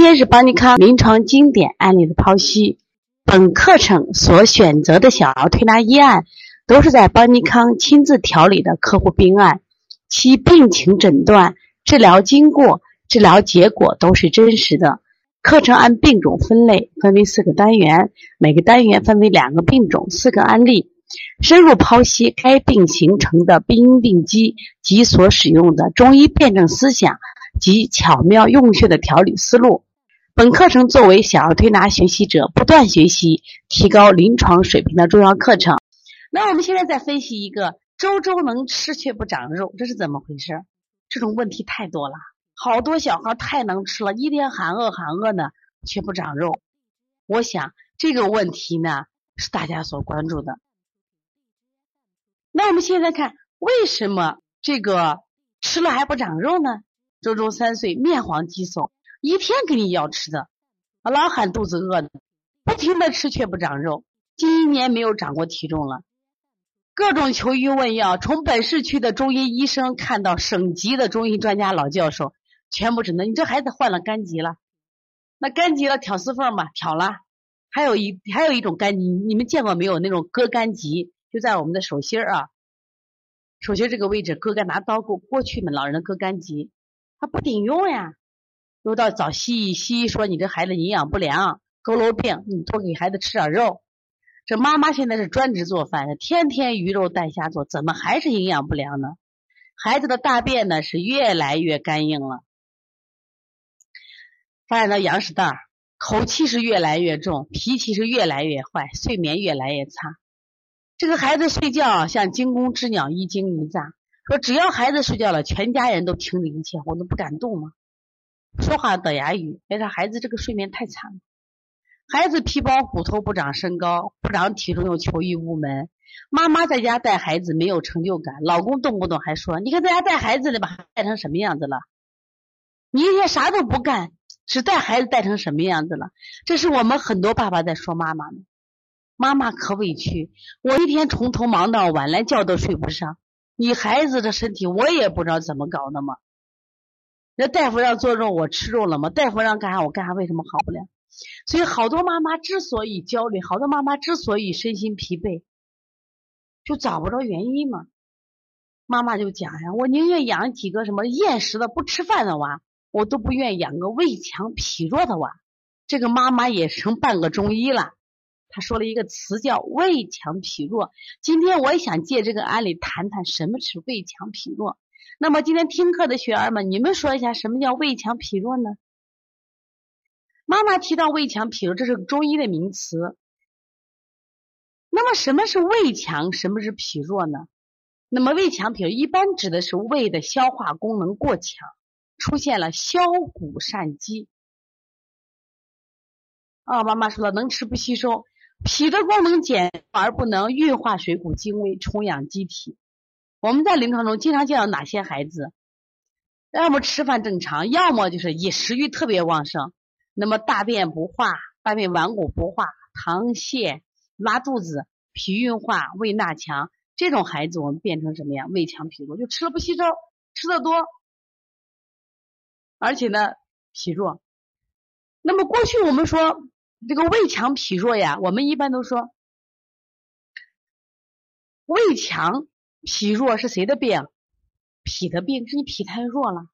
今天是邦尼康临床经典案例的剖析。本课程所选择的小儿推拿医案，都是在邦尼康亲自调理的客户病案，其病情诊断、治疗经过、治疗结果都是真实的。课程按病种分类，分为四个单元，每个单元分为两个病种、四个案例，深入剖析该病形成的病因病机及所使用的中医辩证思想及巧妙用穴的调理思路。本课程作为小儿推拿学习者不断学习、提高临床水平的重要课程。那我们现在再分析一个周周能吃却不长肉，这是怎么回事？这种问题太多了，好多小孩太能吃了，一天喊饿喊饿呢却不长肉。我想这个问题呢是大家所关注的。那我们现在看，为什么这个吃了还不长肉呢？周周三岁，面黄肌瘦。一天给你要吃的，老喊肚子饿的，不停的吃却不长肉，近一年没有长过体重了。各种求医问药，从本市区的中医医生看到省级的中医专家老教授，全部指能你这孩子患了肝疾了，那肝疾了挑丝缝吧，挑了。还有一还有一种肝疾，你们见过没有？那种割肝疾就在我们的手心儿啊，手心这个位置割肝，拿刀过过去嘛，老人的割肝疾，他不顶用呀。又到找西医，西医说你这孩子营养不良，佝偻病，你多给孩子吃点肉。这妈妈现在是专职做饭，天天鱼肉带虾做，怎么还是营养不良呢？孩子的大便呢是越来越干硬了，发展到羊屎蛋儿，口气是越来越重，脾气是越来越坏，睡眠越来越差。这个孩子睡觉像惊弓之鸟，一惊一乍。说只要孩子睡觉了，全家人都停止一切我都，不敢动吗？说话的哑语，哎，他孩子这个睡眠太惨了。孩子皮包骨头不长身高，不长体重又求医无门。妈妈在家带孩子没有成就感，老公动不动还说：“你看在家带孩子的吧，带成什么样子了？你一天啥都不干，只带孩子带成什么样子了？”这是我们很多爸爸在说妈妈呢。妈妈可委屈，我一天从头忙到晚，连觉都睡不上。你孩子的身体我也不知道怎么搞的嘛。那大夫让做肉，我吃肉了吗？大夫让干啥，我干啥？为什么好不了？所以好多妈妈之所以焦虑，好多妈妈之所以身心疲惫，就找不着原因嘛。妈妈就讲呀，我宁愿养几个什么厌食的、不吃饭的娃，我都不愿养个胃强脾弱的娃。这个妈妈也成半个中医了。她说了一个词叫胃强脾弱。今天我也想借这个案例谈谈什么是胃强脾弱。那么今天听课的学员们，你们说一下什么叫胃强脾弱呢？妈妈提到胃强脾弱，这是中医的名词。那么什么是胃强，什么是脾弱呢？那么胃强脾弱一般指的是胃的消化功能过强，出现了消谷善饥。啊，妈妈说了，能吃不吸收，脾的功能减而不能运化水谷精微，充养机体。我们在临床中经常见到哪些孩子，要么吃饭正常，要么就是以食欲特别旺盛，那么大便不化，大便顽固不化，溏泻、拉肚子、脾运化、胃纳强，这种孩子我们变成什么呀？胃强脾弱，就吃了不吸收，吃的多，而且呢脾弱。那么过去我们说这个胃强脾弱呀，我们一般都说胃强。脾弱是谁的病？脾的病是你脾太弱了，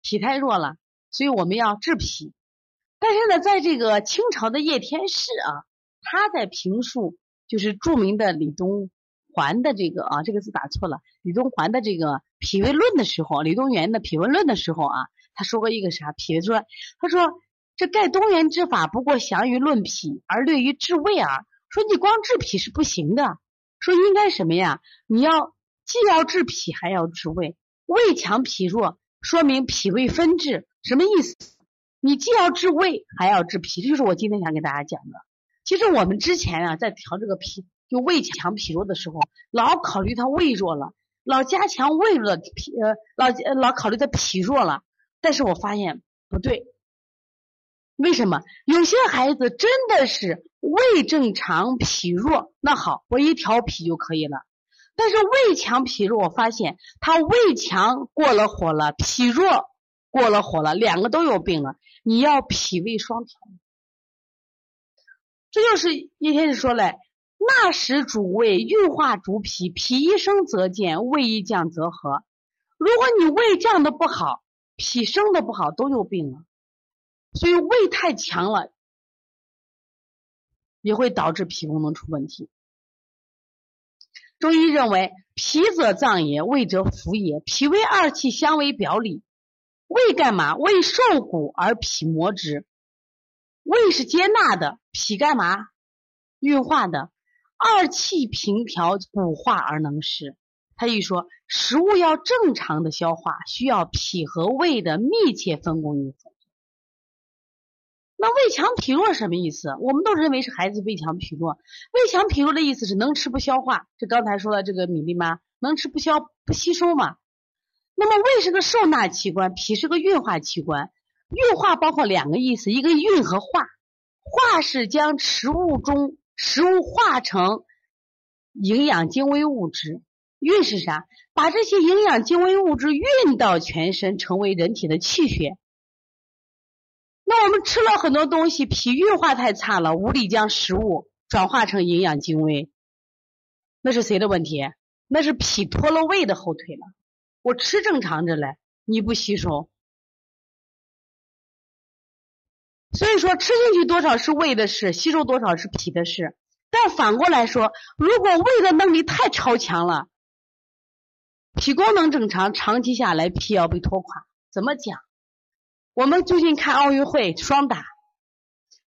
脾太弱了，所以我们要治脾。但是呢，在这个清朝的叶天士啊，他在评述就是著名的李东环的这个啊，这个字打错了，李东环的这个《脾胃论》的时候，李东垣的《脾胃论》的时候啊，他说过一个啥？脾胃说，他说这盖东垣之法，不过详于论脾，而略于治胃啊。说你光治脾是不行的。说应该什么呀？你要既要治脾还要治胃，胃强脾弱，说明脾胃分治。什么意思？你既要治胃还要治脾，这就是我今天想给大家讲的。其实我们之前啊，在调这个脾，就胃强脾弱的时候，老考虑他胃弱了，老加强胃弱脾，呃，老老考虑他脾弱了。但是我发现不对，为什么？有些孩子真的是。胃正常，脾弱，那好，我一调脾就可以了。但是胃强脾弱，我发现他胃强过了火了，脾弱过了火了，两个都有病了。你要脾胃双调。这就是叶天士说嘞，纳食主胃，运化主脾，脾一升则健，胃一降则和。如果你胃降的不好，脾升的不好，都有病了。所以胃太强了，也会导致脾功能出问题。中医认为，脾则脏也，胃则腑也。脾胃二气相为表里。胃干嘛？胃受谷而脾磨之。胃是接纳的，脾干嘛？运化的。二气平调，补化而能食。他一说，食物要正常的消化，需要脾和胃的密切分工与合作。那胃强脾弱什么意思？我们都认为是孩子胃强脾弱。胃强脾弱的意思是能吃不消化，就刚才说的这个米粒吗？能吃不消不吸收嘛？那么胃是个受纳器官，脾是个运化器官。运化包括两个意思，一个运和化。化是将食物中食物化成营养精微物质，运是啥？把这些营养精微物质运到全身，成为人体的气血。那我们吃了很多东西，脾运化太差了，无力将食物转化成营养精微，那是谁的问题？那是脾拖了胃的后腿了。我吃正常着嘞，你不吸收，所以说吃进去多少是胃的事，吸收多少是脾的事。但反过来说，如果胃的能力太超强了，脾功能正常，长期下来脾要被拖垮。怎么讲？我们最近看奥运会双打，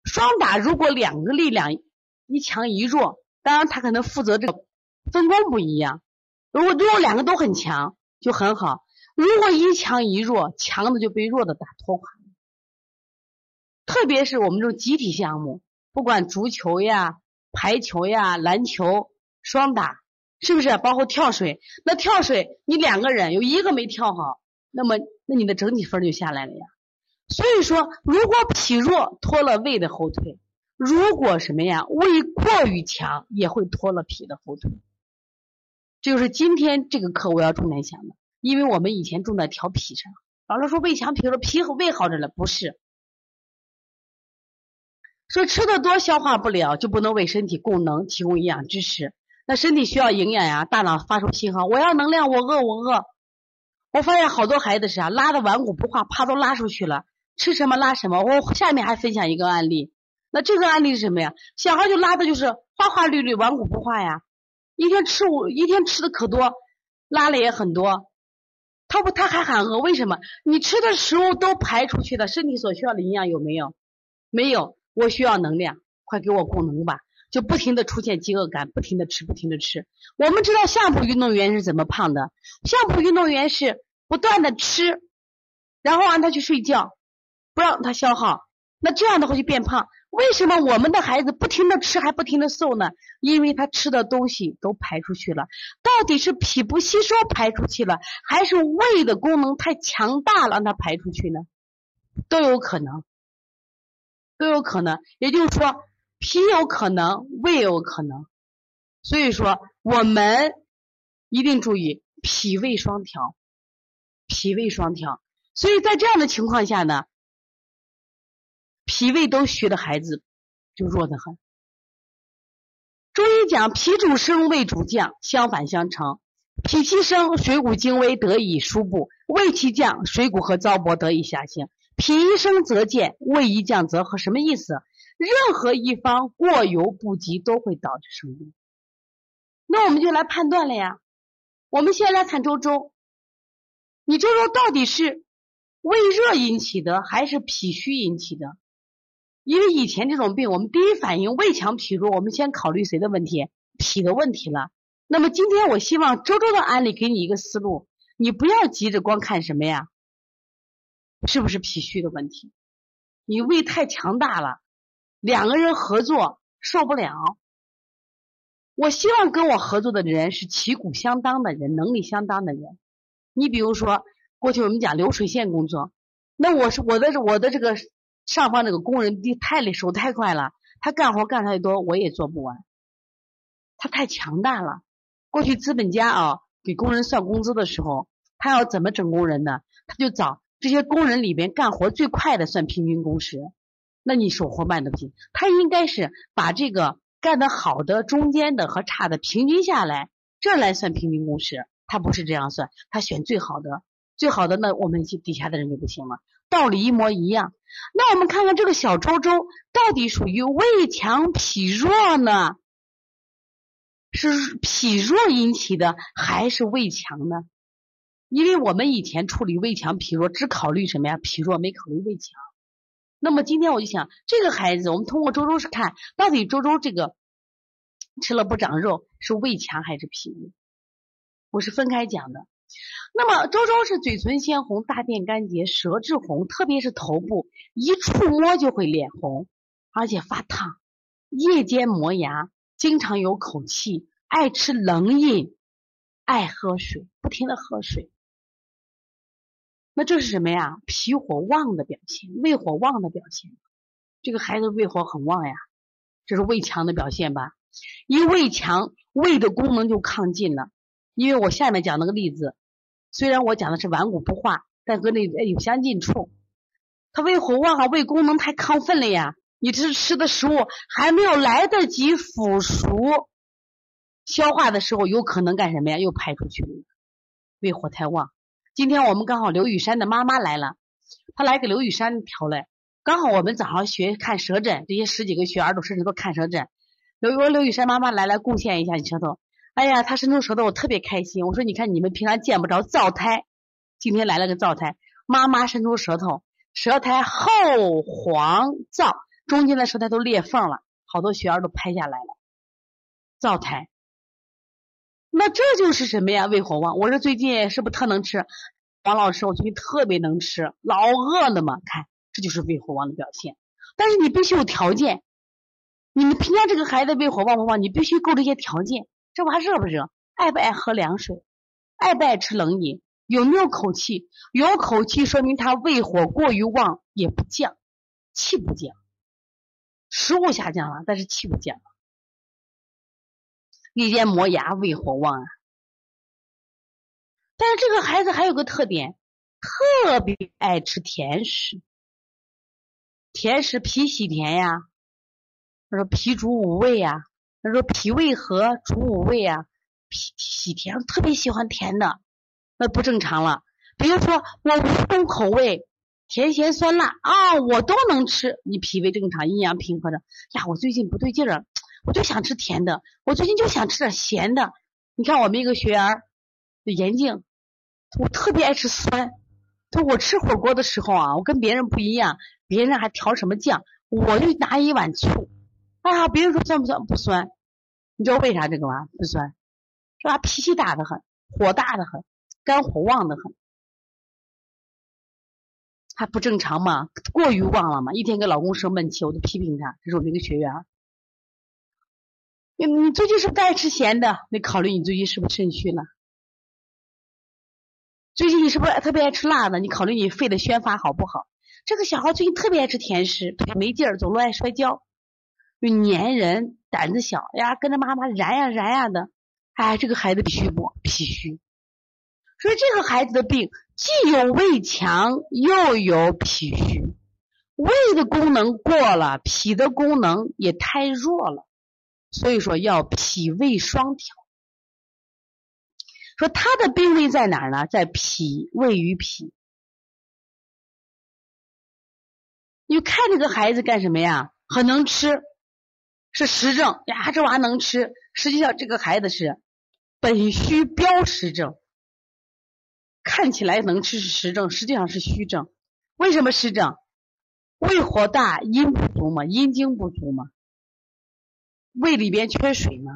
双打如果两个力量一强一弱，当然他可能负责这个分工不一样。如果如果两个都很强就很好，如果一强一弱，强的就被弱的打拖垮。特别是我们这种集体项目，不管足球呀、排球呀、篮球、双打，是不是？包括跳水，那跳水你两个人有一个没跳好，那么那你的整体分就下来了呀。所以说，如果脾弱拖了胃的后腿，如果什么呀，胃过于强，也会拖了脾的后腿。这就是今天这个课我要重点讲的，因为我们以前重在调脾上。老师说胃强脾弱，脾和胃好着了，不是。说吃的多消化不了，就不能为身体供能提供营养支持。那身体需要营养呀，大脑发出信号，我要能量，我饿，我饿。我发现好多孩子是啊，拉的顽固不化，怕都拉出去了。吃什么拉什么，我下面还分享一个案例。那这个案例是什么呀？小孩就拉的就是花花绿绿，顽固不化呀。一天吃五，一天吃的可多，拉了也很多。他不，他还喊饿，为什么？你吃的食物都排出去了，身体所需要的营养有没有？没有，我需要能量，快给我供能吧。就不停的出现饥饿感，不停的吃，不停的吃。我们知道相扑运动员是怎么胖的？相扑运动员是不断的吃，然后让他去睡觉。不让他消耗，那这样的话就变胖。为什么我们的孩子不停的吃还不停的瘦呢？因为他吃的东西都排出去了。到底是脾不吸收排出去了，还是胃的功能太强大了让它排出去呢？都有可能，都有可能。也就是说，脾有可能，胃有可能。所以说，我们一定注意脾胃双调，脾胃双调。所以在这样的情况下呢？脾胃都虚的孩子就弱得很。中医讲脾主升，胃主降，相反相成。脾气升，水谷精微得以输布；胃气降，水谷和糟粕得以下行。脾一升则健，胃一降则和。什么意思？任何一方过犹不及，都会导致生病。那我们就来判断了呀。我们先来看周周，你周周到底是胃热引起的，还是脾虚引起的？因为以前这种病，我们第一反应胃强脾弱，我们先考虑谁的问题？脾的问题了。那么今天我希望周周的案例给你一个思路，你不要急着光看什么呀？是不是脾虚的问题？你胃太强大了，两个人合作受不了。我希望跟我合作的人是旗鼓相当的人，能力相当的人。你比如说，过去我们讲流水线工作，那我是我的我的这个。上方那个工人太累，手太快了，他干活干太多，我也做不完。他太强大了。过去资本家啊，给工人算工资的时候，他要怎么整工人呢？他就找这些工人里边干活最快的算平均工时，那你手活慢的不行。他应该是把这个干得好的、中间的和差的平均下来，这来算平均工时。他不是这样算，他选最好的，最好的那我们底下的人就不行了。道理一模一样。那我们看看这个小周周到底属于胃强脾弱呢？是脾弱引起的还是胃强呢？因为我们以前处理胃强脾弱只考虑什么呀？脾弱没考虑胃强。那么今天我就想，这个孩子我们通过周周是看到底周周这个吃了不长肉是胃强还是脾弱？我是分开讲的。那么周周是嘴唇鲜红、大便干结、舌质红，特别是头部一触摸就会脸红，而且发烫，夜间磨牙。经常有口气，爱吃冷饮，爱喝水，不停的喝水。那这是什么呀？脾火旺的表现，胃火旺的表现。这个孩子胃火很旺呀，这是胃强的表现吧？一胃强，胃的功能就亢进了。因为我下面讲那个例子，虽然我讲的是顽固不化，但和那有相近处。他胃火旺啊，胃功能太亢奋了呀。你这吃的食物还没有来得及腐熟、消化的时候，有可能干什么呀？又排出去了，胃火太旺。今天我们刚好刘雨山的妈妈来了，她来给刘雨山调来。刚好我们早上学看舌诊，这些十几个学儿都甚至都看舌诊。刘我刘雨山妈妈来来贡献一下你舌头。哎呀，他伸出舌头，我特别开心。我说你看你们平常见不着灶胎，今天来了个灶胎。妈妈伸出舌头，舌苔厚黄燥。中间的舌苔都裂缝了，好多学员都拍下来了，灶苔。那这就是什么呀？胃火旺。我说最近是不是特能吃？王老师，我最近特别能吃，老饿了嘛。看，这就是胃火旺的表现。但是你必须有条件，你们评价这个孩子胃火旺不旺，你必须够这些条件。这娃热不热？爱不爱喝凉水？爱不爱吃冷饮？有没有口气？有口气说明他胃火过于旺，也不降，气不降。食物下降了，但是气不降。夜间磨牙，胃火旺啊。但是这个孩子还有个特点，特别爱吃甜食。甜食脾喜甜呀，他说脾主五味呀，他说脾胃和主五味啊，脾喜甜，特别喜欢甜的，那不正常了。比如说我五种口味。甜咸酸辣啊，我都能吃。你脾胃正常，阴阳平和的。呀，我最近不对劲儿，我就想吃甜的。我最近就想吃点咸的。你看我们一个学员，严静，我特别爱吃酸。他说我吃火锅的时候啊，我跟别人不一样，别人还调什么酱，我就拿一碗醋。哎呀，别人说酸不酸？不酸。你知道为啥这个吗？不酸。是吧脾气大的很，火大的很，肝火旺的很。他不正常嘛？过于旺了嘛？一天给老公生闷气，我都批评他。这是我们一个学员。你你最近是不是爱吃咸的？你考虑你最近是不是肾虚了。最近你是不是特别爱吃辣的？你考虑你肺的宣发好不好？这个小孩最近特别爱吃甜食，腿没劲儿，走路爱摔跤，又粘人，胆子小呀，跟着妈妈燃呀燃呀的。哎，这个孩子脾虚不？脾虚。所以这个孩子的病既有胃强又有脾虚，胃的功能过了，脾的功能也太弱了，所以说要脾胃双调。说他的病位在哪儿呢？在脾胃与脾。你看这个孩子干什么呀？很能吃，是实症呀，这娃能吃。实际上这个孩子是本虚标实症。看起来能吃是实症，实际上是虚症。为什么实症？胃火大，阴不足嘛，阴精不足嘛。胃里边缺水嘛，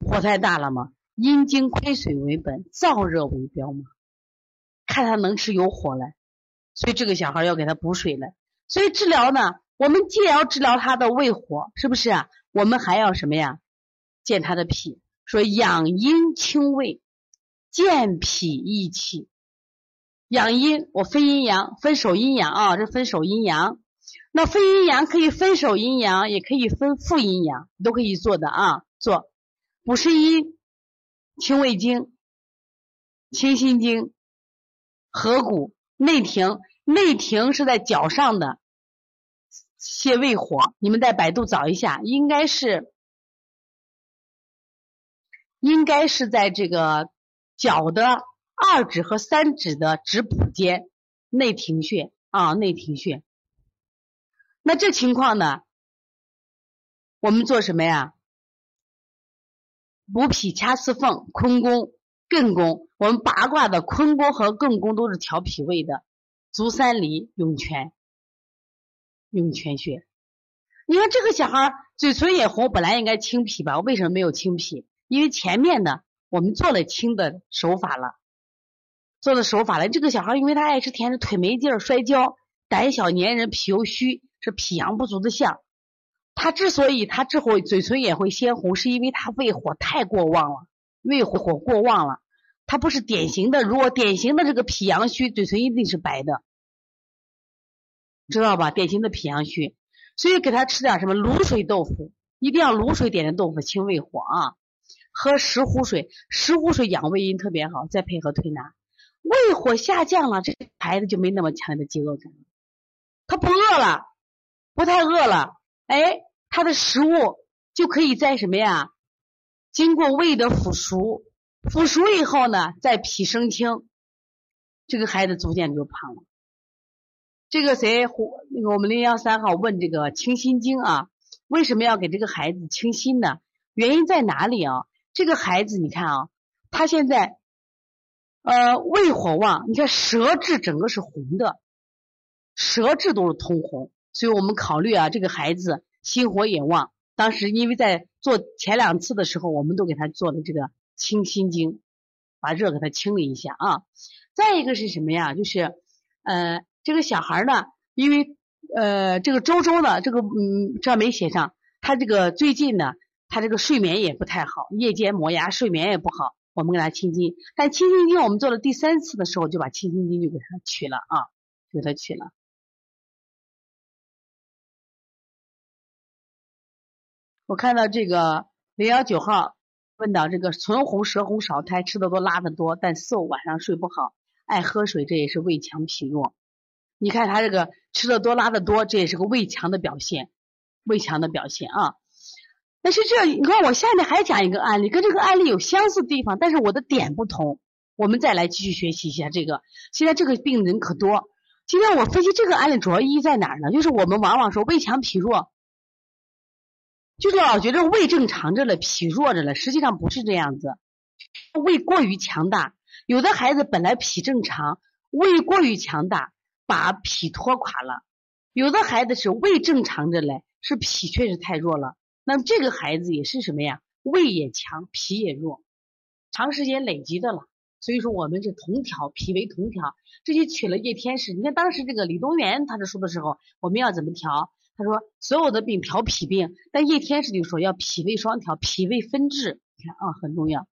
火太大了嘛，阴精亏水为本，燥热为标嘛。看他能吃有火来，所以这个小孩要给他补水了。所以治疗呢，我们既要治疗他的胃火，是不是啊？我们还要什么呀？健他的脾，说养阴清胃。健脾益气，养阴，我分阴阳，分手阴阳啊，这分手阴阳。那分阴阳可以分手阴阳，也可以分负阴阳，都可以做的啊。做补肾阴、清胃经、清心经、合谷、内庭，内庭是在脚上的泄胃火，你们在百度找一下，应该是，应该是在这个脚的二指和三指的指蹼间内庭穴啊，内庭穴。那这情况呢，我们做什么呀？补脾掐四缝，坤宫。艮宫，我们八卦的坤宫和艮宫都是调脾胃的，足三里、涌泉、涌泉穴。你看这个小孩嘴唇也红，本来应该清脾吧？为什么没有清脾？因为前面呢，我们做了清的手法了，做了手法了。这个小孩因为他爱吃甜食，腿没劲儿，摔跤，胆小粘人，脾又虚，是脾阳不足的象。他之所以他之后嘴唇也会鲜红，是因为他胃火太过旺了。胃火过旺了，他不是典型的。如果典型的这个脾阳虚，嘴唇一定是白的，知道吧？典型的脾阳虚，所以给他吃点什么卤水豆腐，一定要卤水点的豆腐清胃火啊。喝石斛水，石斛水养胃阴特别好，再配合推拿，胃火下降了，这孩子就没那么强烈的饥饿感，他不饿了，不太饿了，哎，他的食物就可以在什么呀？经过胃的腐熟，腐熟以后呢，再脾生清，这个孩子逐渐就胖了。这个谁，那个我们零幺三号问这个清心经啊，为什么要给这个孩子清心呢？原因在哪里啊？这个孩子你看啊，他现在呃胃火旺，你看舌质整个是红的，舌质都是通红，所以我们考虑啊，这个孩子心火也旺。当时因为在做前两次的时候，我们都给他做了这个清心经，把热给他清了一下啊。再一个是什么呀？就是呃，这个小孩呢，因为呃，这个周周呢，这个嗯，这没写上，他这个最近呢，他这个睡眠也不太好，夜间磨牙，睡眠也不好。我们给他清心，但清心经我们做了第三次的时候，就把清心经就给他取了啊，给他取了。我看到这个零幺九号问到这个唇红舌红少苔吃的多拉的多，但瘦晚上睡不好，爱喝水，这也是胃强脾弱。你看他这个吃的多拉的多，这也是个胃强的表现，胃强的表现啊。但是这你看我下面还讲一个案例，跟这个案例有相似地方，但是我的点不同。我们再来继续学习一下这个。现在这个病人可多。今天我分析这个案例主要意义在哪儿呢？就是我们往往说胃强脾弱。就是老觉得胃正常着了，脾弱着了，实际上不是这样子。胃过于强大，有的孩子本来脾正常，胃过于强大，把脾拖垮了；有的孩子是胃正常着嘞，是脾确实太弱了。那么这个孩子也是什么呀？胃也强，脾也弱，长时间累积的了。所以说我们是同调，脾为同调，这就取了叶天士。你看当时这个李东垣他这说的时候，我们要怎么调？他说：“所有的病调脾病，但叶天士就说要脾胃双调，脾胃分治。你看啊，很重要。